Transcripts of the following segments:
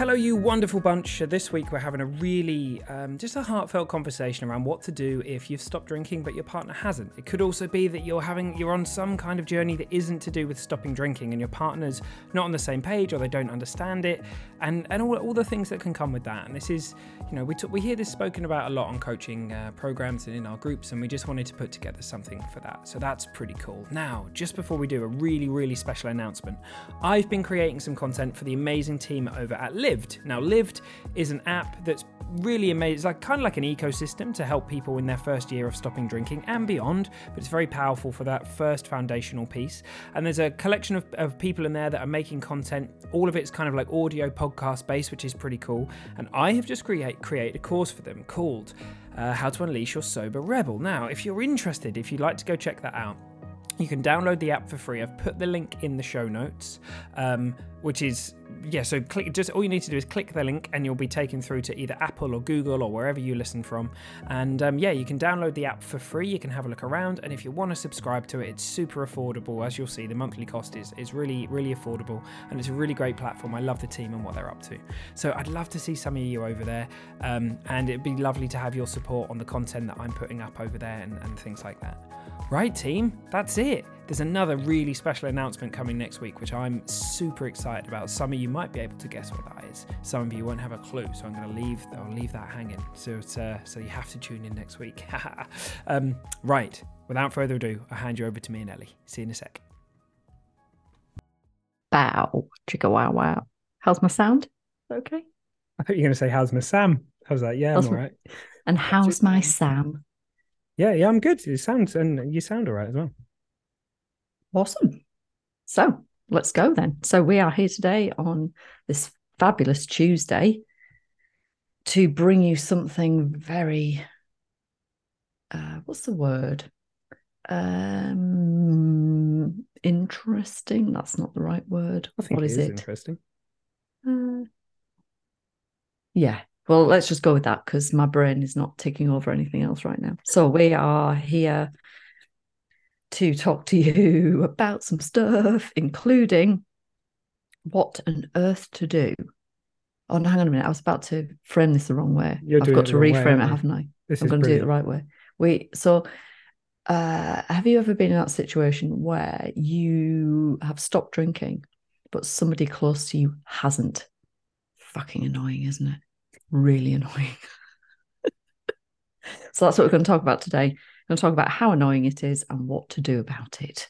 Hello, you wonderful bunch. This week we're having a really, um, just a heartfelt conversation around what to do if you've stopped drinking but your partner hasn't. It could also be that you're having, you're on some kind of journey that isn't to do with stopping drinking and your partner's not on the same page or they don't understand it and, and all, all the things that can come with that. And this is, you know, we, t- we hear this spoken about a lot on coaching uh, programs and in our groups and we just wanted to put together something for that. So that's pretty cool. Now, just before we do a really, really special announcement, I've been creating some content for the amazing team over at Live Lived. Now, Lived is an app that's really amazing. It's like kind of like an ecosystem to help people in their first year of stopping drinking and beyond. But it's very powerful for that first foundational piece. And there's a collection of, of people in there that are making content. All of it's kind of like audio podcast based, which is pretty cool. And I have just create created a course for them called uh, "How to Unleash Your Sober Rebel." Now, if you're interested, if you'd like to go check that out. You can download the app for free. I've put the link in the show notes, um, which is yeah. So click. Just all you need to do is click the link, and you'll be taken through to either Apple or Google or wherever you listen from. And um, yeah, you can download the app for free. You can have a look around, and if you want to subscribe to it, it's super affordable. As you'll see, the monthly cost is is really really affordable, and it's a really great platform. I love the team and what they're up to. So I'd love to see some of you over there, um, and it'd be lovely to have your support on the content that I'm putting up over there and, and things like that. Right, team, that's it. There's another really special announcement coming next week, which I'm super excited about. Some of you might be able to guess what that is. Some of you won't have a clue, so I'm going to leave. I'll leave that hanging. So uh, so you have to tune in next week. um, right. Without further ado, I'll hand you over to me and Ellie. See you in a sec. Bow, chicka wow wow. How's my sound? Okay. I thought you were going to say, "How's my Sam?" How's that? Yeah, How's I'm all my- And how's my Sam? Yeah, yeah, I'm good. You sound and you sound all right as well. Awesome. So let's go then. So we are here today on this fabulous Tuesday to bring you something very uh what's the word? Um interesting. That's not the right word. I think What it is is it? interesting. Uh, yeah. Well, let's just go with that because my brain is not taking over anything else right now. So we are here to talk to you about some stuff, including what on earth to do. Oh, no, hang on a minute. I was about to frame this the wrong way. You're I've got to wrong way, reframe it, haven't I? This I'm going to do it the right way. We so uh, have you ever been in that situation where you have stopped drinking, but somebody close to you hasn't? Fucking annoying, isn't it? Really annoying. so that's what we're going to talk about today. We're going to talk about how annoying it is and what to do about it.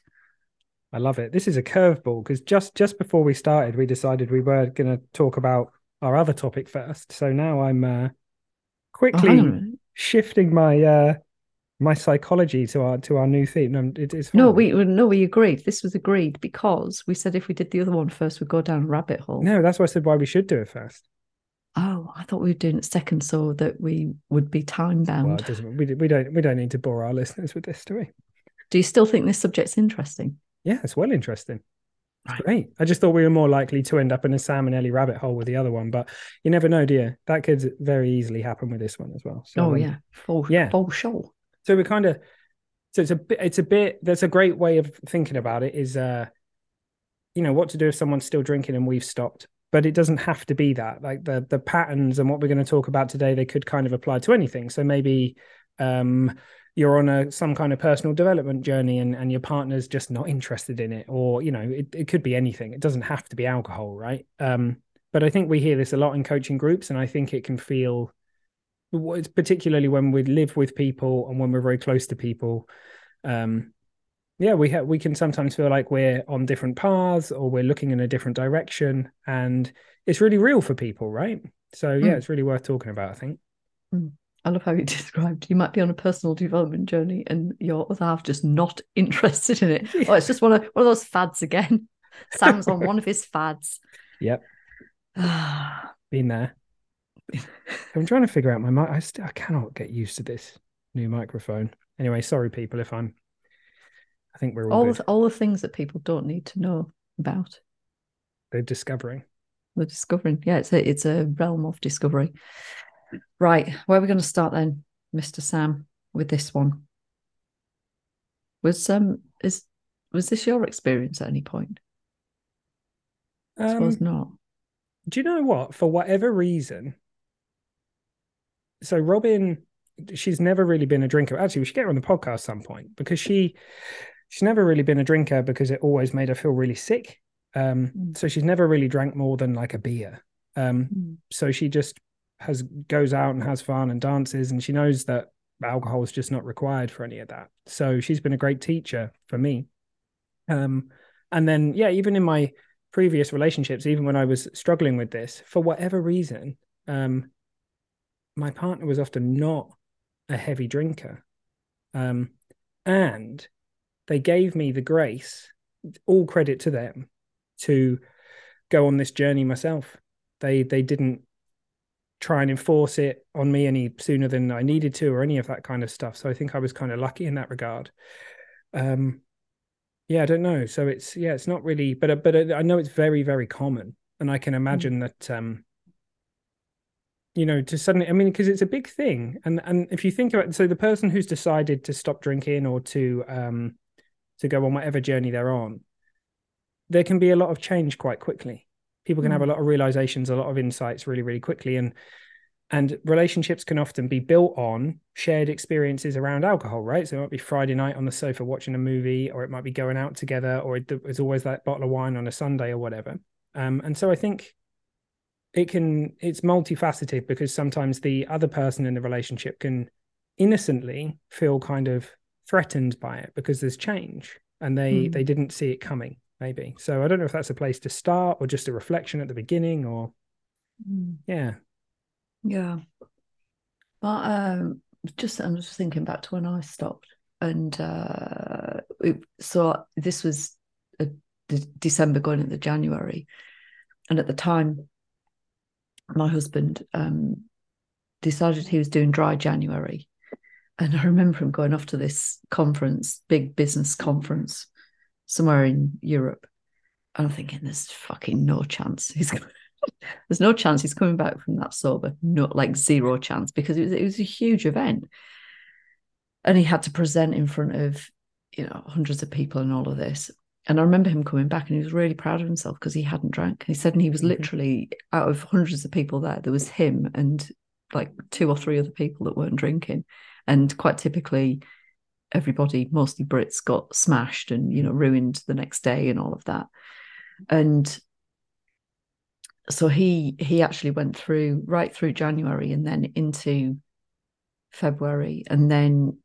I love it. This is a curveball because just just before we started, we decided we were going to talk about our other topic first. So now I'm uh, Oh, quickly minute. shifting my uh, my psychology to our to our new theme. No, it is No, we no, we agreed. This was agreed because we said if we did the other one first, we'd go down a rabbit hole. no. That's why I said why we should do it first. Oh, I thought we were doing it second so that we would be time bound. Well. We, we don't we don't need to bore our listeners with this, do we? Do you still think this subject's interesting? Yeah, it's well interesting. It's Right. great. I just thought we were more likely to end up in a Sam and Ellie rabbit hole with the other one, but you never know, dear. That could very easily happen with this one as well. So, oh um, yeah, for yeah. for sure. so we're kind of so it's a bit it's a bit that's a great way of thinking about it is uh you know what to do if someone's still drinking and we've stopped but it doesn't have to be that. Like the the patterns and what we're going to talk about today they could kind of apply to anything. So maybe um you're on a some kind of personal development journey and, and your partner's just not interested in it or you know it, it could be anything. It doesn't have to be alcohol right? Um but i think we hear this a lot in coaching groups and i think it can feel particularly when we live with people and when we're very close to people um yeah we ha- we can sometimes feel like we're on different paths or we're looking in a different direction and it's really real for people right so yeah Mm. it's really worth talking about i think I love how you described you might be on a personal development journey and your other half just not interested in it. Oh, it's just one of one of those fads again. Sam's on one of his fads. Yep. Been there. I'm trying to figure out my mic. I still I cannot get used to this new microphone. Anyway, sorry people if I'm. I think we're all all the, all the things that people don't need to know about. They're discovering. We're discovering. Yeah, it's a it's a realm of discovery. Right, where are we going to start then, Mister Sam, with this one? Was um is was this your experience at any point? I Um, suppose not. do you know what? For whatever reason, so Robin, she's never really been a drinker. Actually, we should get her on the podcast at some point because she she's never really been a drinker because it always made her feel really sick. Um, Mm. so she's never really drank more than like a beer. Um, Mm. so she just has goes out and has fun and dances, and she knows that alcohol is just not required for any of that. So she's been a great teacher for me. Um, and then yeah, even in my previous relationships, even when I was struggling with this, for whatever reason, um, my partner was often not a heavy drinker. Um, and they gave me the grace, all credit to them, to go on this journey myself. They they didn't try and enforce it on me any sooner than I needed to or any of that kind of stuff. So I think I was kind of lucky in that regard. Um yeah, I don't know. So it's yeah, it's not really but but I know it's very very common and I can imagine that um you know to suddenly I mean because it's a big thing and and if you think about it, so the person who's decided to stop drinking or to um to go on whatever journey they're on there can be a lot of change quite quickly. People can have a lot of realizations a lot of insights really really quickly. And and relationships can often be built on shared experiences around alcohol right? So it might be friday night on the sofa watching a movie or it might be going out together or it, there's always that bottle of wine on a sunday or whatever. Um, and so i think it can it's multifaceted because sometimes the other person in the relationship can innocently feel kind of threatened by it because there's change and they Mm. they didn't see it coming maybe so i don't know if that's a place to start or just a reflection at the beginning or Mm. yeah Yeah. But um just I'm just thinking back to when I stopped and uh it, so this was a, de- December going into January and at the time my husband um decided he was doing dry January and I remember him going off to this conference big business conference somewhere in Europe and I'm thinking there's fucking no chance he's going there's no chance he's coming back from that sober. No, like zero chance because it was it was a huge event, and he had to present in front of you know hundreds of people and all of this. And I remember him coming back and he was really proud of himself because he hadn't drank. He said, and he was Mhm. literally out of hundreds of people there, there was him and like two or three other people that weren't drinking. And quite typically, everybody, mostly Brits, got smashed and you know ruined the next day and all of that. And so he he actually went through right through January and then into February and then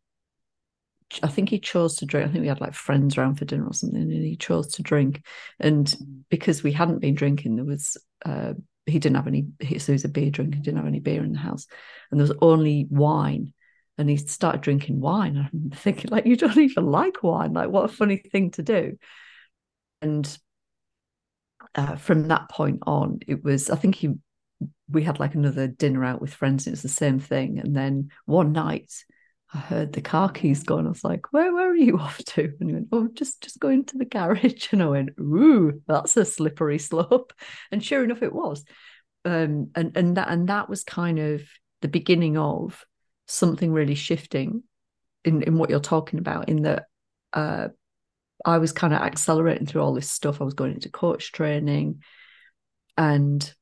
I think he chose to drink. I think we had like friends around for dinner or something, and he chose to drink. And because we hadn't been drinking, there was uh, he didn't have any. He, was a beer drinker. He didn't have any beer in the house, and there was only wine. And he started drinking wine. I'm thinking, like, you don't even like wine. Like, what a funny thing to do. And uh, from that point on, it was. I think he. We had like another dinner out with friends. And it was the same thing. And then one night, I heard the car keys going. I was like, "Where, where are you off to?" And he went, "Oh, just, just going to the garage." And I went, "Ooh, that's a slippery slope." And sure enough, it was. Um, and and that and that was kind of the beginning of something really shifting in in what you're talking about. In that, uh, I was kind of accelerating through all this stuff. I was going into coach training, and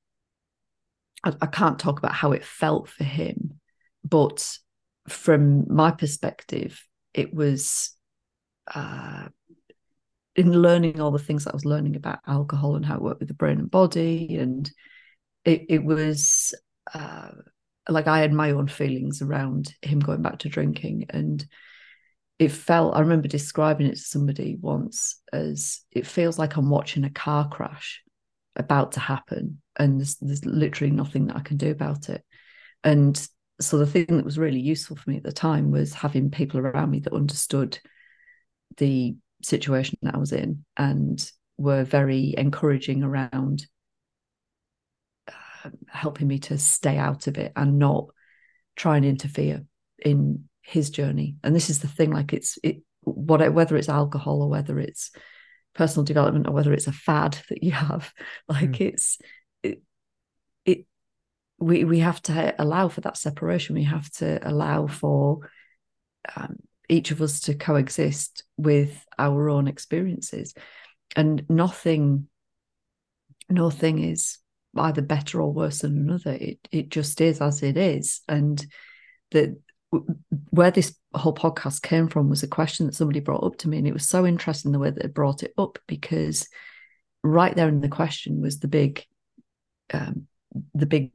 I, I can't talk about how it felt for him, but from my perspective, it was uh, in learning all the things that I was learning about alcohol and how it worked with the brain and body, and it it was uh, like I had my own feelings around him going back to drinking, and it felt. I remember describing it to somebody once as it feels like I'm watching a car crash about to happen, and there's, there's literally nothing that I can do about it, and so the thing that was really useful for me at the time was having people around me that understood the situation that I was in and were very encouraging around helping me to stay out of it and not try and interfere in his journey. And this is the thing, like it's it what whether it's alcohol or whether it's personal development or whether it's a fad that you have, like mm. it's it, it we we have to allow for that separation. We have to allow for um, each of us to coexist with our own experiences, and nothing nothing is either better or worse than another. It it just is as it is, and that where this whole podcast came from was a question that somebody brought up to me, and it was so interesting the way that they brought it up because right there in the question was the big, um, the big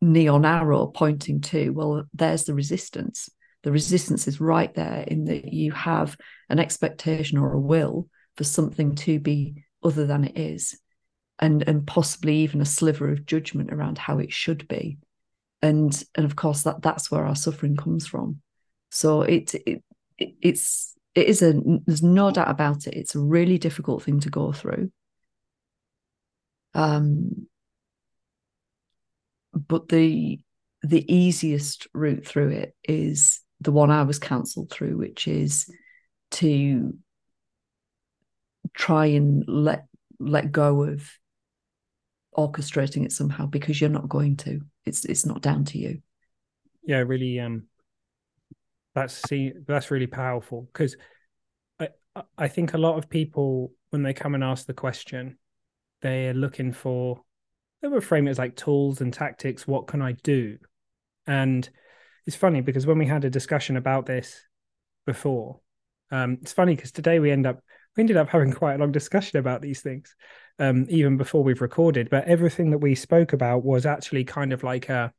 neon arrow pointing to well, there's the resistance. The resistance is right there in that you have an expectation or a will for something to be other than it is, and and possibly even a sliver of judgment around how it should be. And and of course that that's where our suffering comes from. So it, it, it it's it is a there's no doubt about it. It's a really difficult thing to go through. Um but the the easiest route through it is the one I was counseled through which is to try and let let go of orchestrating it somehow because you're not going to. It's it's not down to you. Yeah really um that's see that's really powerful because i i think a lot of people when they come and ask the question they're looking for they will frame it as like tools and tactics what can i do? And it's funny because when we had a discussion about this before um it's funny because today we end up we ended up having quite a long discussion about these things um, even before we've recorded. But everything that we spoke about was actually kind of like a.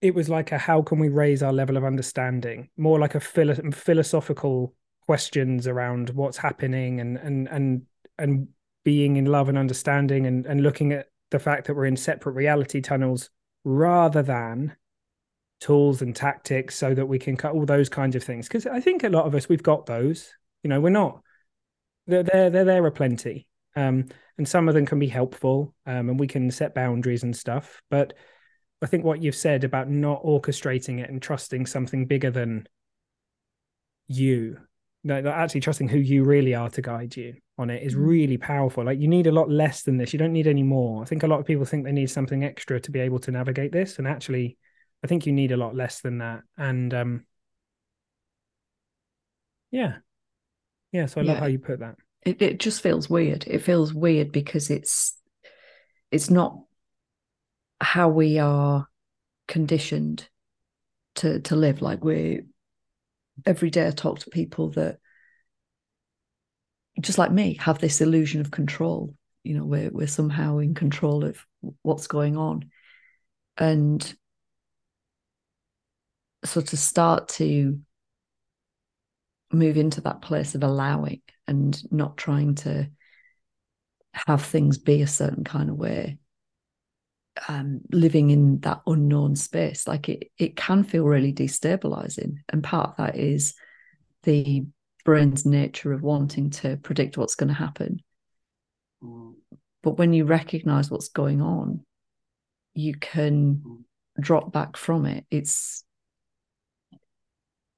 It was like a how can we raise our level of understanding? More like a philo- philosophical questions around what's happening and and and and being in love and understanding and and looking at the fact that we're in separate reality tunnels rather than tools and tactics so that we can cut all those kinds of things. Because i think a lot of us we've got those. You know we're not there there there, there are plenty um, and some of them can be helpful um, and we can set boundaries and stuff. But i think what you've said about not orchestrating it and trusting something bigger than you that actually trusting who you really are to guide you on it is mm. really powerful. Like you need a lot less than this. You don't need any more. I think a lot of people think they need something extra to be able to navigate this. And actually i think you need a lot less than that and um yeah yeah, so I love how you put that. It it just feels weird. It feels weird because it's it's not how we are conditioned to to live. Like we every day I talk to people that just like me have this illusion of control. You know, we're we're somehow in control of what's going on. And so to start to move into that place of allowing and not trying to have things be a certain kind of way um, living in that unknown space like it it can feel really destabilizing and part of that is the brain's nature of wanting to predict what's going to happen mm. but when you recognize what's going on you can mm. drop back from it it's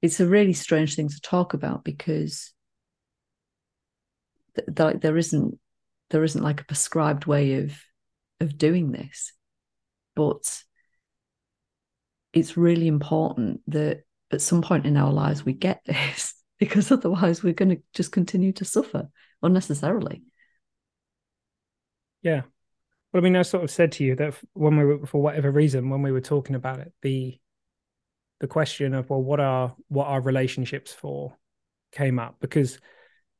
it's a really strange thing to talk about because th- th- there isn't there isn't like a prescribed way of of doing this. But it's really important that at some point in our lives we get this because otherwise we're going to just continue to suffer unnecessarily. Yeah. Well i mean i sort of said to you that when we were for whatever reason when we were talking about it the the question of well what are what are relationships for came up. Because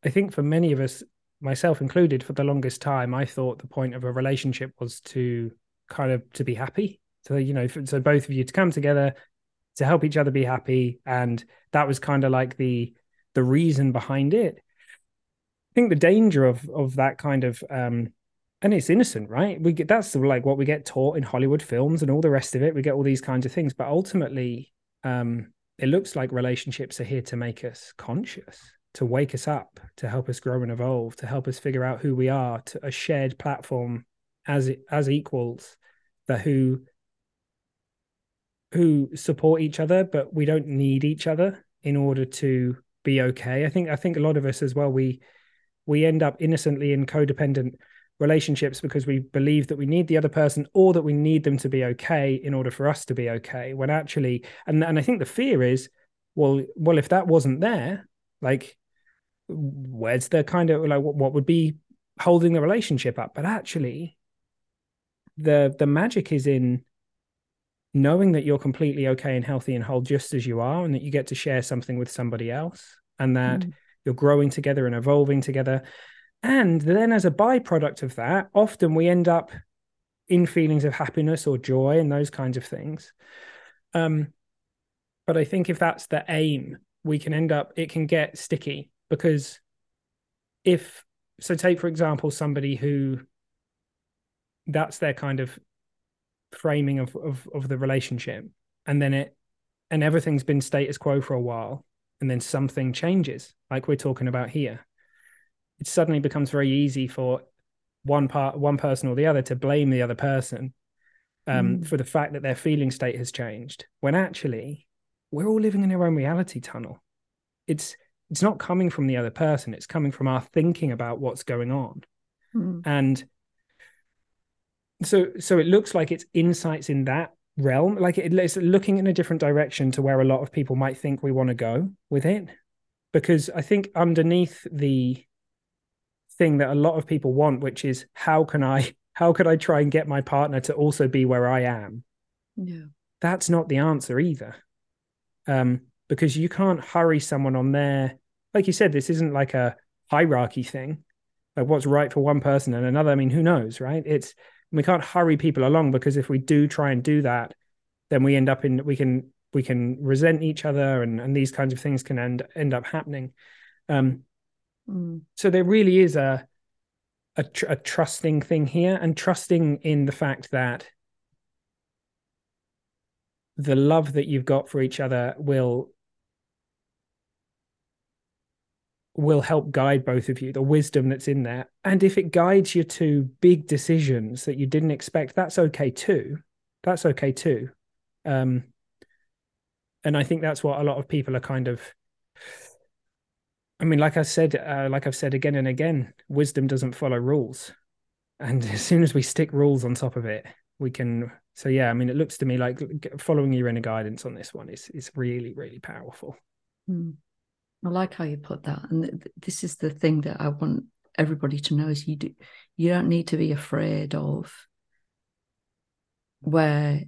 i think for many of us myself included for the longest time i thought the point of a relationship was to kind of to be happy. So you know so both of you to come together to help each other be happy. And that was kind of like the the reason behind it. I think the danger of of that kind of um and it's innocent right? We get that's like what we get taught in hollywood films and all the rest of it. We get all these kinds of things. But ultimately um, it looks like relationships are here to make us conscious to wake us up, to help us grow and evolve, to help us figure out who we are, to a shared platform as as equals that who who support each other, but we don't need each other in order to be okay. I think I think a lot of us as well we we end up innocently in codependent relationships because we believe that we need the other person or that we need them to be okay in order for us to be okay when actually and and I think the fear is well well if that wasn't there like where's the kind of like what, what would be holding the relationship up but actually the the magic is in knowing that you're completely okay and healthy and whole just as you are and that you get to share something with somebody else and that mm. you're growing together and evolving together and then as a byproduct of that often we end up in feelings of happiness or joy and those kinds of things. Um but i think if that's the aim we can end up it can get sticky because if so take for example somebody who that's their kind of framing of, of of the relationship. And then it and everything's been status quo for a while and then something changes like we're talking about here it suddenly becomes very easy for one part one person or the other to blame the other person um, mm. for the fact that their feeling state has changed when actually we're all living in our own reality tunnel it's it's not coming from the other person it's coming from our thinking about what's going on mm. and so so it looks like it's insights in that realm like it, it's looking in a different direction to where a lot of people might think we want to go with it because i think underneath the thing that a lot of people want which is how can i how could i try and get my partner to also be where i am? Yeah. That's not the answer either. Um because you can't hurry someone on their like you said this isn't like a hierarchy thing. Like what's right for one person and another? I mean who knows right? It's we can't hurry people along because if we do try and do that then we end up in we can we can resent each other and and these kinds of things can end end up happening. Um mm. so there really is a a, tr- a trusting thing here and trusting in the fact that the love that you've got for each other will will help guide both of you, the wisdom that's in there. And if it guides you to big decisions that you didn't expect, that's okay too. That's okay too. Um, and I think that's what a lot of people are kind of. I mean, like I said, uh, like I've said again and again, wisdom doesn't follow rules, and as soon as we stick rules on top of it, we can. So yeah, I mean, it looks to me like following your inner guidance on this one is is really really powerful. Mm. I like how you put that, and th- this is the thing that I want everybody to know: is you do you don't need to be afraid of where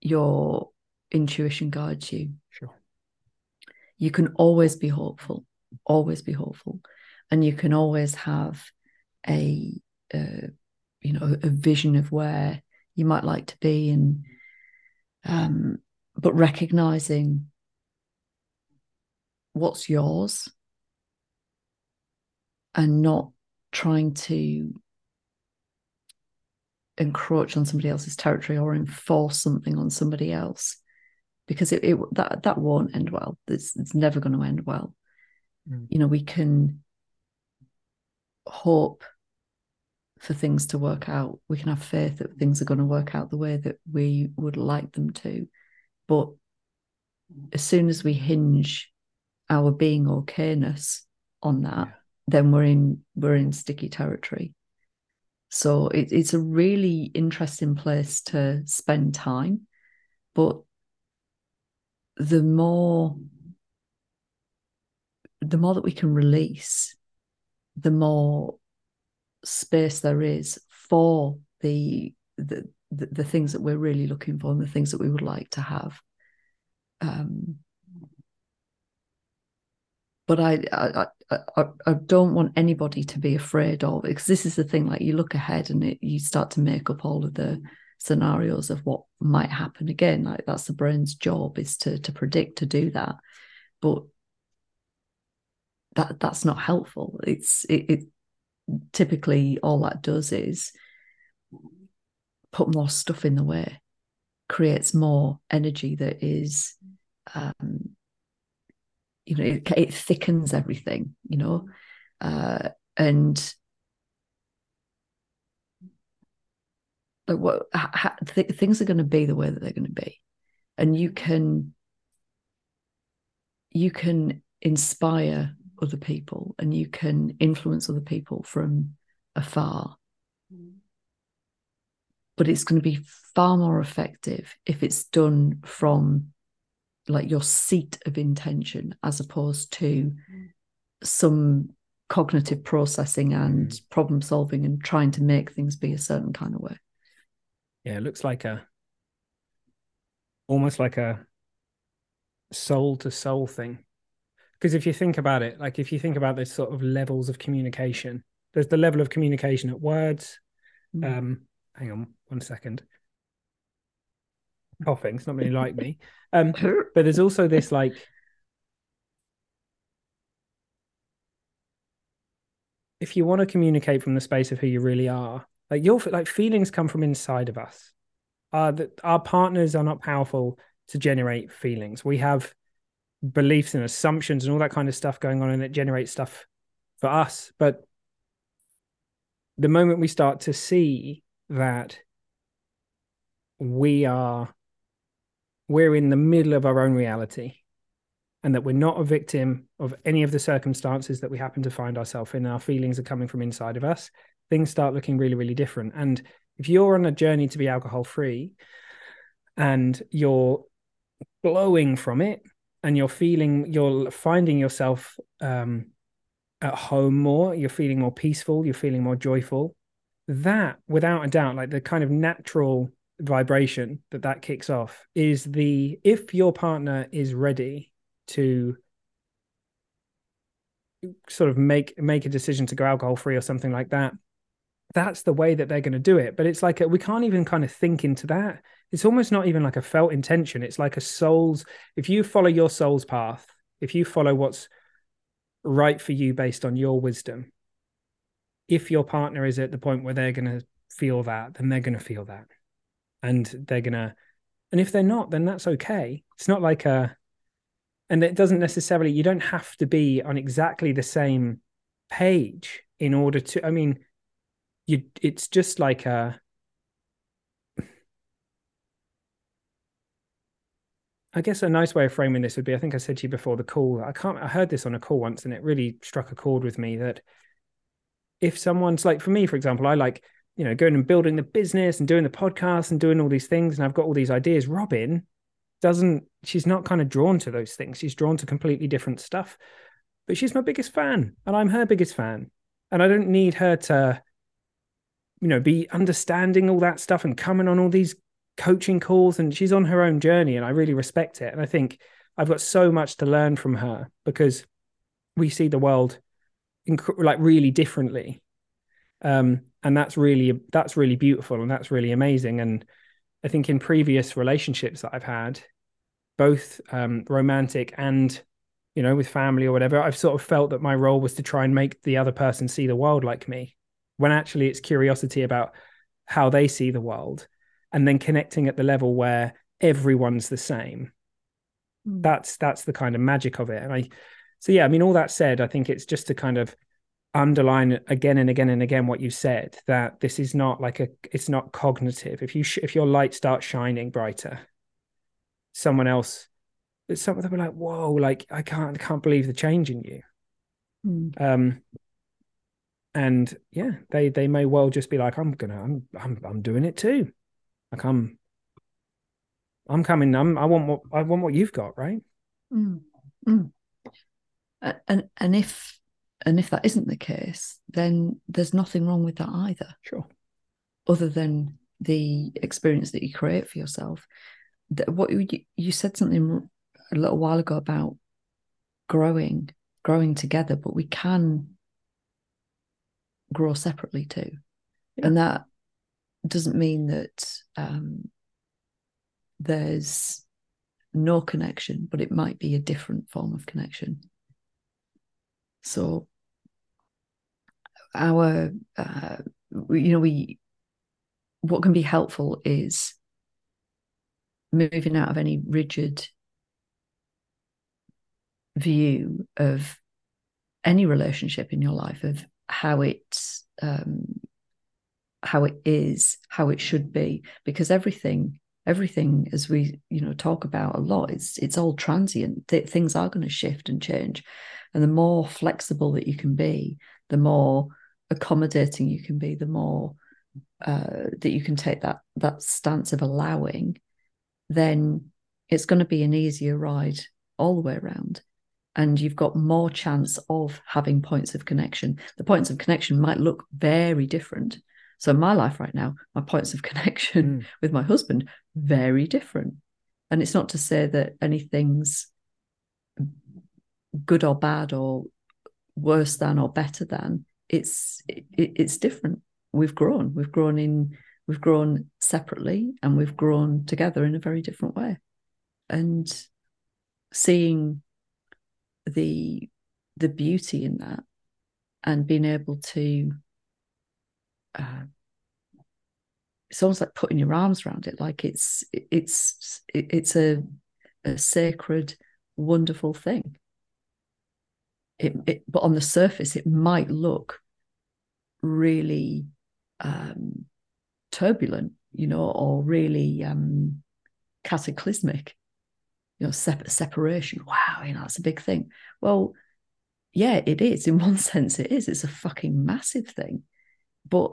your intuition guides you. Sure. You can always be hopeful, always be hopeful, and you can always have a, a you know a vision of where you might like to be, and um, but recognizing what's yours and not trying to encroach on somebody else's territory or enforce something on somebody else because it, it that that won't end well it's, it's never going to end well mm. you know we can hope for things to work out we can have faith that things are going to work out the way that we would like them to but as soon as we hinge our being okayness on that, yeah. then we're in we're in sticky territory. So it, it's a really interesting place to spend time, but the more the more that we can release, the more space there is for the the the, the things that we're really looking for and the things that we would like to have. Um, but I, I I, I don't want anybody to be afraid of because this is the thing like you look ahead and it, you start to make up all of the scenarios of what might happen again. Like that's the brain's job is to to predict to do that. But that that's not helpful. It's it, it typically all that does is put more stuff in the way creates more energy that is um you know it, it thickens everything you know? Uh, and like what ha, th- things are going to be the way that they're going to be. And you can you can inspire other people and you can influence other people from afar. But it's going to be far more effective if it's done from like your seat of intention as opposed to some cognitive processing and mm. problem solving and trying to make things be a certain kind of way yeah it looks like a almost like a soul to soul thing. Because if you think about it like if you think about this sort of levels of communication there's the level of communication at words. Mm. um hang on one second. Coughing it's not really like me. Um but there's also this like if you want to communicate from the space of who you really are like your like feelings come from inside of us. Uh that our partners are not powerful to generate feelings. We have beliefs and assumptions and all that kind of stuff going on and it generates stuff for us. But the moment we start to see that we are we're in the middle of our own reality and that we're not a victim of any of the circumstances that we happen to find ourselves in our feelings are coming from inside of us things start looking really really different. And if you're on a journey to be alcohol free and you're glowing from it and you're feeling you're finding yourself um, at home more you're feeling more peaceful you're feeling more joyful that without a doubt like the kind of natural vibration that that kicks off is the if your partner is ready to sort of make make a decision to go alcohol free or something like that that's the way that they're going to do it but it's like a, we can't even kind of think into that. It's almost not even like a felt intention. It's like a soul's if you follow your soul's path if you follow what's right for you based on your wisdom if your partner is at the point where they're going to feel that then they're going to feel that. And they're going to and if they're not then that's okay. It's not like a and it doesn't necessarily you don't have to be on exactly the same page in order to i mean you it's just like a I guess a nice way of framing this would be I think I said to you before the call. I can't I heard this on a call once and it really struck a chord with me that if someone's like for me, for example, I like, you know, going and building the business and doing the podcast and doing all these things, and I've got all these ideas. Robin doesn't she's not kind of drawn to those things. She's drawn to completely different stuff. But she's my biggest fan and I'm her biggest fan. And I don't need her to you know, be understanding all that stuff and coming on all these coaching calls. And she's on her own journey, and I really respect it. And I think I've got so much to learn from her because we see the world inc- like really differently. Um, and that's really that's really beautiful and that's really amazing. And I think in previous relationships that I've had, both um, romantic and you know with family or whatever, I've sort of felt that my role was to try and make the other person see the world like me when actually it's curiosity about how they see the world and then connecting at the level where everyone's the same mm. that's that's the kind of magic of it and i so yeah i mean all that said i think it's just to kind of underline again and again and again what you said that this is not like a it's not cognitive if you sh- if your light starts shining brighter someone else some of them are like whoa like i can't I can't believe the change in you mm. um and yeah they they may well just be like i'm gonna i'm i'm, I'm doing it too like i'm i'm coming i'm i want what i want what you've got right mm. Mm. and and if and if that isn't the case then there's nothing wrong with that either sure other than the experience that you create for yourself that what you, you said something a little while ago about growing growing together but we can grow separately too. Yeah. And that doesn't mean that um, there's no connection, but it might be a different form of connection. So, our, uh, you know, we, what can be helpful is moving out of any rigid view of any relationship in your life of how it um, how it is, how it should be, because everything everything as we you know talk about a lot it's it's all transient. Th- things are going to shift and change. And the more flexible that you can be the more accommodating you can be the more uh, that you can take that that stance of allowing then it's going to be an easier ride all the way around and you've got more chance of having points of connection. The points of connection might look very different. So in my life right now my points of connection mm. with my husband very different. And it's not to say that anything's good or bad or worse than or better than. It's it, it's different. We've grown. We've grown in we've grown separately and we've grown together in a very different way. And seeing the the beauty in that and being able to uh, it's almost like putting your arms around it. Like it's it's it's a, a sacred wonderful thing. It, it, but on the surface it might look really um, turbulent you know or really um, cataclysmic you know sep- separation. Wow you know that's a big thing. Well yeah it is. In one sense it is. It's a fucking massive thing. But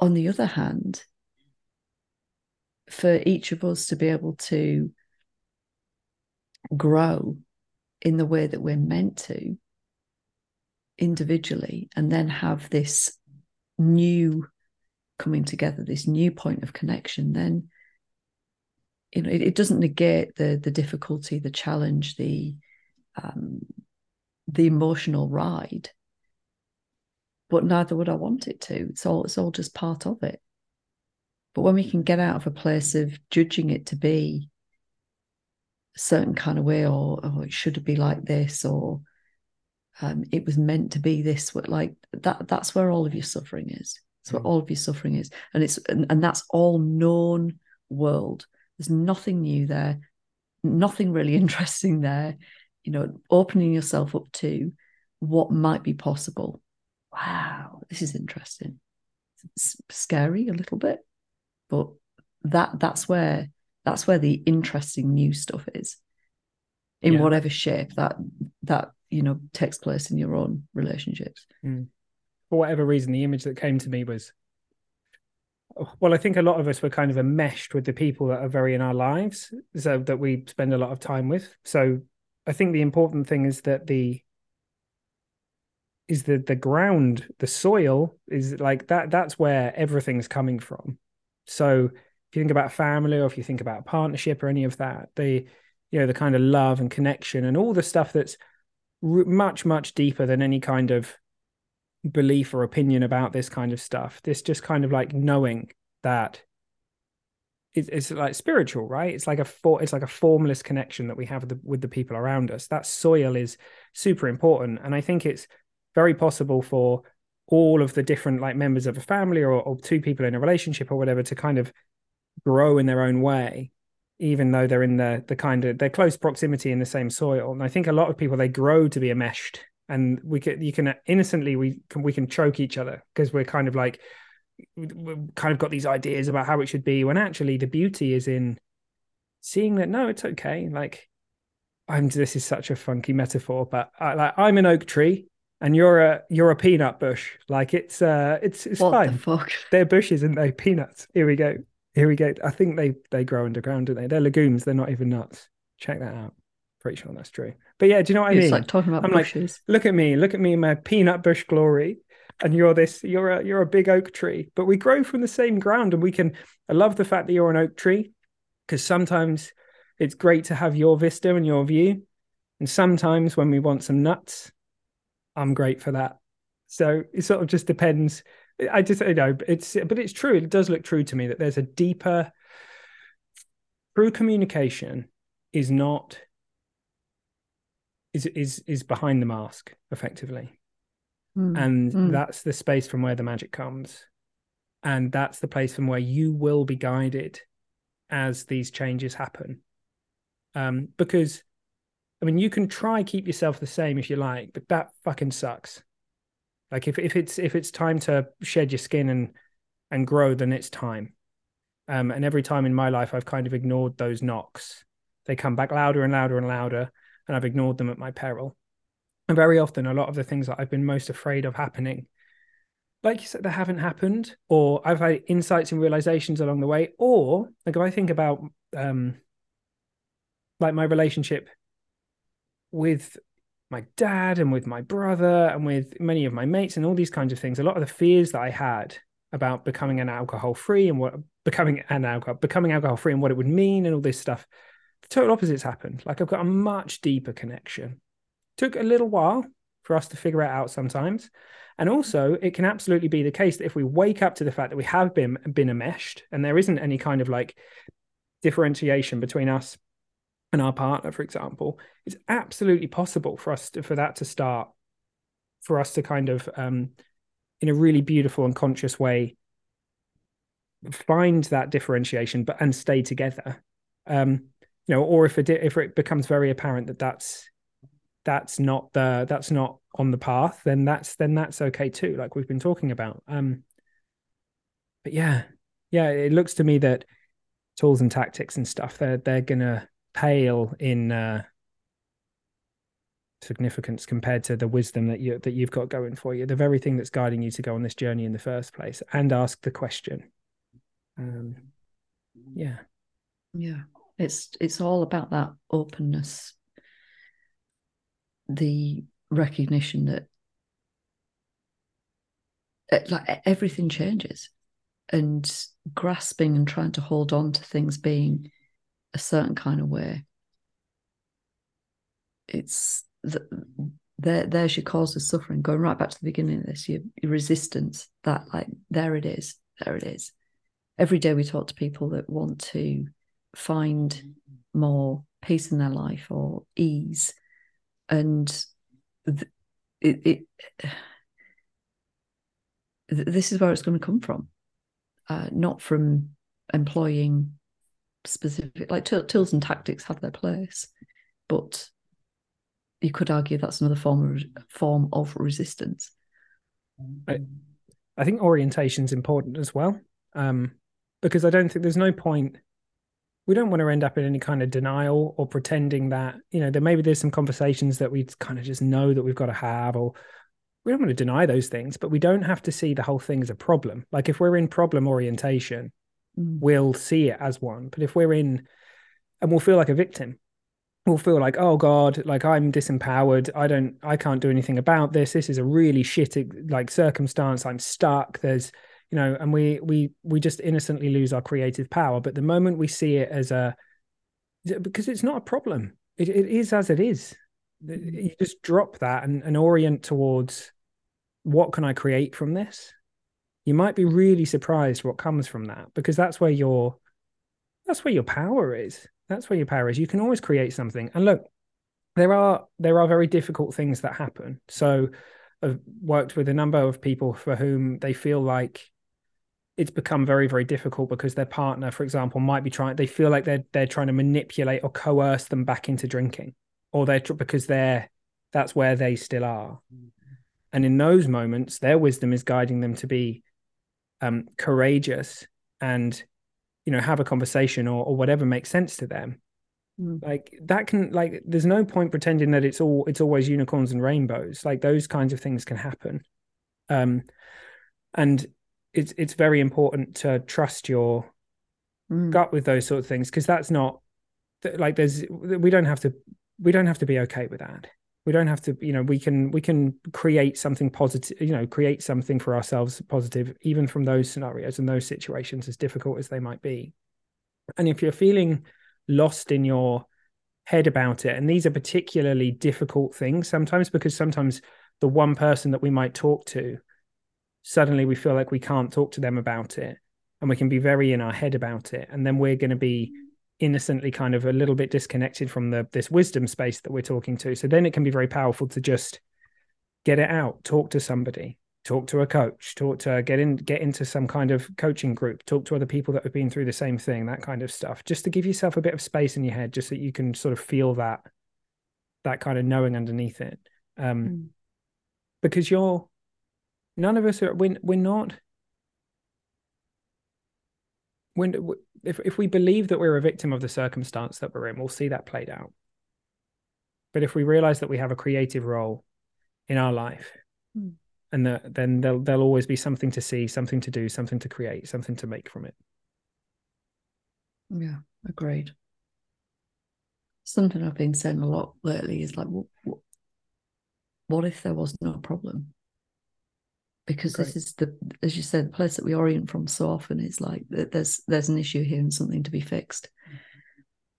on the other hand for each of us to be able to grow in the way that we're meant to individually and then have this new coming together this new point of connection then you know it, it doesn't negate the the difficulty the challenge the um the emotional ride. But neither would i want it to. It's all it's all just part of it. But when we can get out of a place of judging it to be a certain kind of way or, or it should be like this or um, it was meant to be this like that that's where all of your suffering is. That's where mm. all of your suffering is. And it's and, and that's all known world there's nothing new there nothing really interesting there you know opening yourself up to what might be possible wow this is interesting it's scary a little bit but that that's where that's where the interesting new stuff is in yeah. whatever shape that that you know takes place in your own relationships mm. for whatever reason the image that came to me was well i think a lot of us were kind of enmeshed with the people that are very in our lives so that we spend a lot of time with. So i think the important thing is that the is the the ground the soil is like that that's where everything's coming from. So if you think about family or if you think about partnership or any of that the you know the kind of love and connection and all the stuff that's much much deeper than any kind of belief or opinion about this kind of stuff. This just kind of like knowing that it's, it's like spiritual right? It's like a for, it's like a formless connection that we have with the, with the people around us. That soil is super important. And i think it's very possible for all of the different like members of a family or, or two people in a relationship or whatever to kind of grow in their own way even though they're in the the kind of their close proximity in the same soil. And I think a lot of people they grow to be enmeshed, and we can you can innocently we can we can choke each other because we're kind of like we've kind of got these ideas about how it should be. When actually the beauty is in seeing that no, it's okay. Like I'm this is such a funky metaphor, but I, like I'm an oak tree and you're a you're a peanut bush. Like it's uh it's it's what fine. The fuck? They're bushes and they peanuts. Here we go. Here we go. I think they they grow underground, don't they? They're legumes. They're not even nuts. Check that out. Pretty sure that's true. But yeah, do you know what I it's mean? like talking about I'm bushes. like, look at me, look at me in my peanut bush glory. And you're this, you're a you're a big oak tree. But we grow from the same ground and we can I love the fact that you're an oak tree, because sometimes it's great to have your vista and your view. And sometimes when we want some nuts, I'm great for that. So it sort of just depends I just you know it's but it's true. It does look true to me that there's a deeper true communication is not is is is behind the mask effectively. Mm. And mm. that's the space from where the magic comes. And that's the place from where you will be guided as these changes happen. Um, because I mean, you can try keep yourself the same if you like, but that fucking sucks. Like if if it's if it's time to shed your skin and and grow, then it's time. Um, and every time in my life, I've kind of ignored those knocks. They come back louder and louder and louder, and I've ignored them at my peril. And very often, a lot of the things that I've been most afraid of happening, like you said, they haven't happened, or I've had insights and realizations along the way. Or like if I think about um, like my relationship with my dad and with my brother and with many of my mates and all these kinds of things, a lot of the fears that I had about becoming an alcohol free and what becoming an alcohol becoming alcohol free and what it would mean and all this stuff total opposites happened. Like i've got a much deeper connection. Took a little while for us to figure it out sometimes. And also it can absolutely be the case that if we wake up to the fact that we have been been enmeshed and there isn't any kind of like differentiation between us and our partner for example it's absolutely possible for us to, for that to start for us to kind of um in a really beautiful and conscious way find that differentiation but and stay together. Um you know or if it if it becomes very apparent that that's that's not the that's not on the path then that's then that's okay too like we've been talking about. Um but yeah yeah it looks to me that tools and tactics and stuff they're they're gonna pale in uh significance compared to the wisdom that you that you've got going for you the very thing that's guiding you to go on this journey in the first place and ask the question. Um yeah. Yeah it's it's all about that openness. The recognition that eh, like everything changes and grasping and trying to hold on to things being a certain kind of way. It's there there's your cause of suffering. Going right back to the beginning of this your, your resistance that like there it is there it is. Every day we talk to people that want to find more peace in their life or ease and it, it this is where it's going to come from uh, not from employing specific like t- tools and tactics have their place but you could argue that's another form of form of resistance. I, I think orientation is important as well, um, because I don't think there's no point. We don't want to end up in any kind of denial or pretending that you know there maybe there's some conversations that we kind of just know that we've got to have, or we don't want to deny those things, but we don't have to see the whole thing as a problem. Like if we're in problem orientation, mm. we'll see it as one, but if we're in and we'll feel like a victim. We'll feel like oh god like i'm disempowered. I don't i can't do anything about this. This is a really shit like circumstance. I'm stuck. There's you know and we we we just innocently lose our creative power but the moment we see it as a because it's not a problem it, it is as it is mm-hmm. you just drop that and, and orient towards what can i create from this you might be really surprised what comes from that because that's where your that's where your power is that's where your power is. You can always create something. And look, there are there are very difficult things that happen. So I've worked with a number of people for whom they feel like it's become very very difficult because their partner for example might be trying they feel like they're they're trying to manipulate or coerce them back into drinking or they're because they're that's where they still are. And in those moments their wisdom is guiding them to be um, courageous and you know have a conversation or, or whatever makes sense to them. Mm. like that can like there's no point pretending that it's all it's always unicorns and rainbows. Like those kinds of things can happen. Um and it's it's very important to trust your mm. gut with those sort of things because that's not like there's we don't have to we don't have to be okay with that we don't have to you know we can we can create something positive you know create something for ourselves positive even from those scenarios and those situations as difficult as they might be and if you're feeling lost in your head about it and these are particularly difficult things sometimes because sometimes the one person that we might talk to suddenly we feel like we can't talk to them about it and we can be very in our head about it and then we're going to be innocently kind of a little bit disconnected from the this wisdom space that we're talking to so then it can be very powerful to just get it out talk to somebody talk to a coach talk to get in get into some kind of coaching group talk to other people that have been through the same thing that kind of stuff just to give yourself a bit of space in your head just so you can sort of feel that that kind of knowing underneath it. Um, Mm. because you're none of us are we're, we're not when if if we believe that we're a victim of the circumstance that we're in, we'll see that played out. But if we realize that we have a creative role in our life, Mm. and that then there'll there'll always be something to see, something to do, something to create, something to make from it. Yeah, agreed. Something I've been saying a lot lately is like, what, what, what if there was no problem? Because Great. this is the, as you said, the place that we orient from so often is like there's there's an issue here and something to be fixed,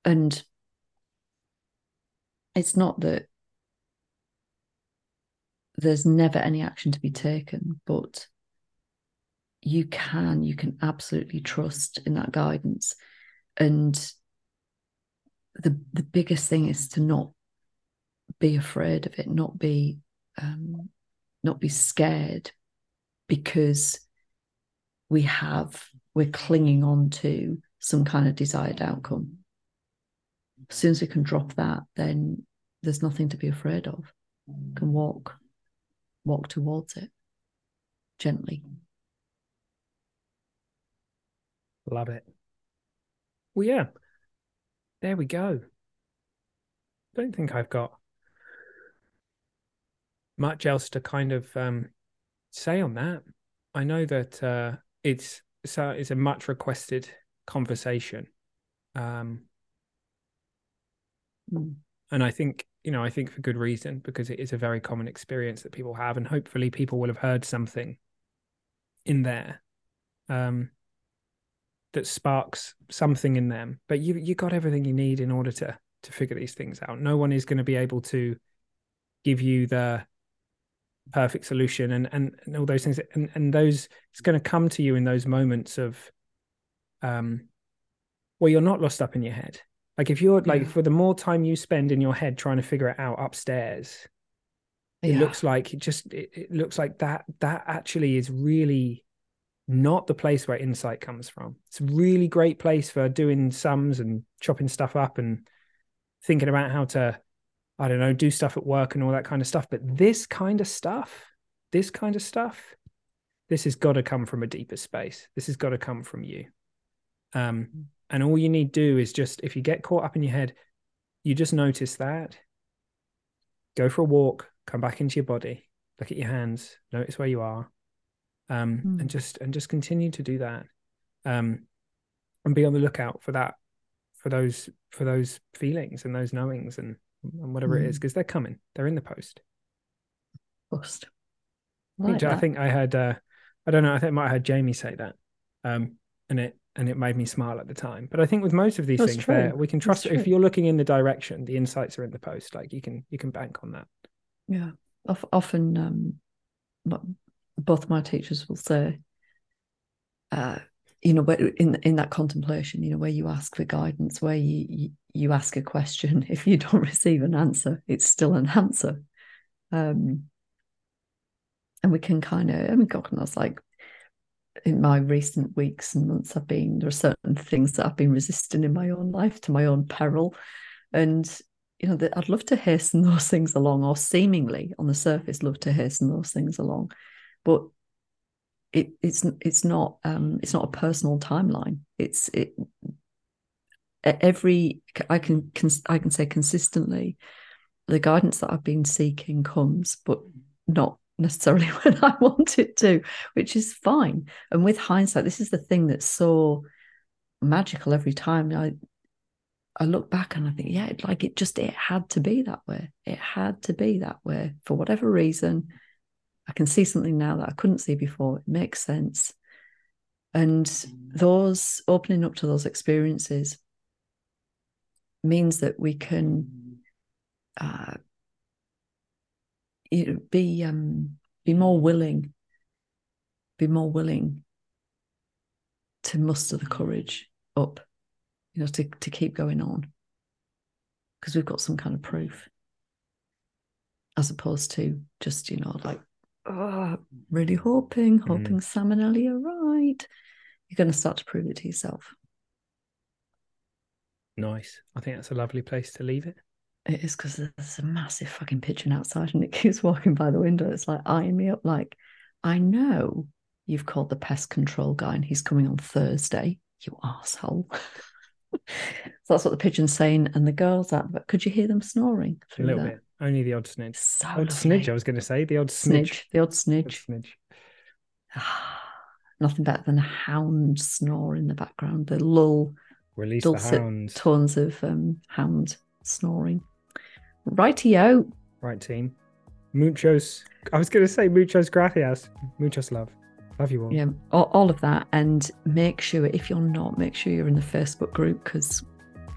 and it's not that there's never any action to be taken, but you can you can absolutely trust in that guidance and the the biggest thing is to not be afraid of it not be um not be scared because we have we're clinging on to some kind of desired outcome as soon as we can drop that then there's nothing to be afraid of can walk walk towards it gently Love it. Well, yeah. There we go. Don't think I've got much else to kind of um, say on that. I know that uh, it's so it's a much requested conversation, um, Mm. and I think you know I think for good reason because it is a very common experience that people have, and hopefully people will have heard something in there. Um, that sparks something in them but you you got everything you need in order to to figure these things out no one is going to be able to give you the perfect solution and and, and all those things and and those it's going to come to you in those moments of um where you're not lost up in your head. Like if you're like for the more time you spend in your head trying to figure it out upstairs it Yeah. looks like it just it, it looks like that that actually is really not the place where insight comes from. It's a really great place for doing sums and chopping stuff up and thinking about how to i don't know do stuff at work and all that kind of stuff. But this kind of stuff this kind of stuff this has got to come from a deeper space. This has got to come from you. Um and all you need to do is just if you get caught up in your head you just notice that go for a walk come back into your body look at your hands notice where you are um Mm. and just and just continue to do that um and be on the lookout for that for those for those feelings and those knowings and, and whatever it is Mm. because they're coming. They're in the post. Post. I think, Like I think I heard uh I don't know I think I might have heard Jamie say that um and it and it made me smile at the time. But I think with most of these That's things we can trust if you're looking in the direction the insights are in the post like you can you can bank on that. Yeah. Often, um, both my teachers will say, uh, you know, in in that contemplation, you know, where you ask for guidance, where you you, you ask a question, if you don't receive an answer, it's still an answer. Um, and we can kind of, I mean, God knows, like in my recent weeks and months, I've been there are certain things that I've been resisting in my own life to my own peril, and you know that I'd love to hasten those things along, or seemingly on the surface love to hasten those things along, but it it's it's not um it's not a personal timeline. It's it every I can I can say consistently the guidance that I've been seeking comes, but not necessarily when I want it to, which is fine. And with hindsight, this is the thing that's so magical every time I I look back and I think, yeah, like it just it had to be that way. It had to be that way for whatever reason. I can see something now that I couldn't see before. It makes sense. And those opening up to those experiences means that we can uh, you know, be um, be more willing, be more willing to muster the courage up, you know, to to keep going on because we've got some kind of proof, as opposed to just you know like, oh, really hoping, hoping mm. Sam and Ellie are right. You're going to start to prove it to yourself. nice I think that's a lovely place to leave it It is because there's a massive fucking pigeon outside and it keeps walking by the window. It's like eyeing me up, like, I know you've called the pest control guy and he's coming on Thursday, you asshole. so that's what the pigeon's saying. And the girls out, but could you hear them snoring? A little that? bit. Only the odd snidge. So odd snidge, I was going to say. The odd snidge. snidge. The odd snidge. Odd snidge. Nothing better than a hound snore in the background. The lull, release dulcet tones of um, hound snoring. Rightio. Right, team. Muchos. I was going to say muchos gracias. Muchos love. Love you all. Yeah, all, all of that. And make sure, if you're not, make sure you're in the Facebook group because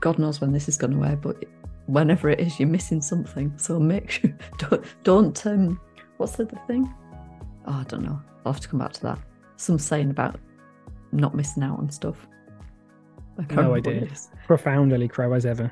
God knows when this is going to air, but whenever it is, you're missing something. So make sure, don't, don't um, what's the other thing? Oh, I don't know. I'll have to come back to that. Some saying about not missing out on stuff. I no idea. Profoundly crow as ever.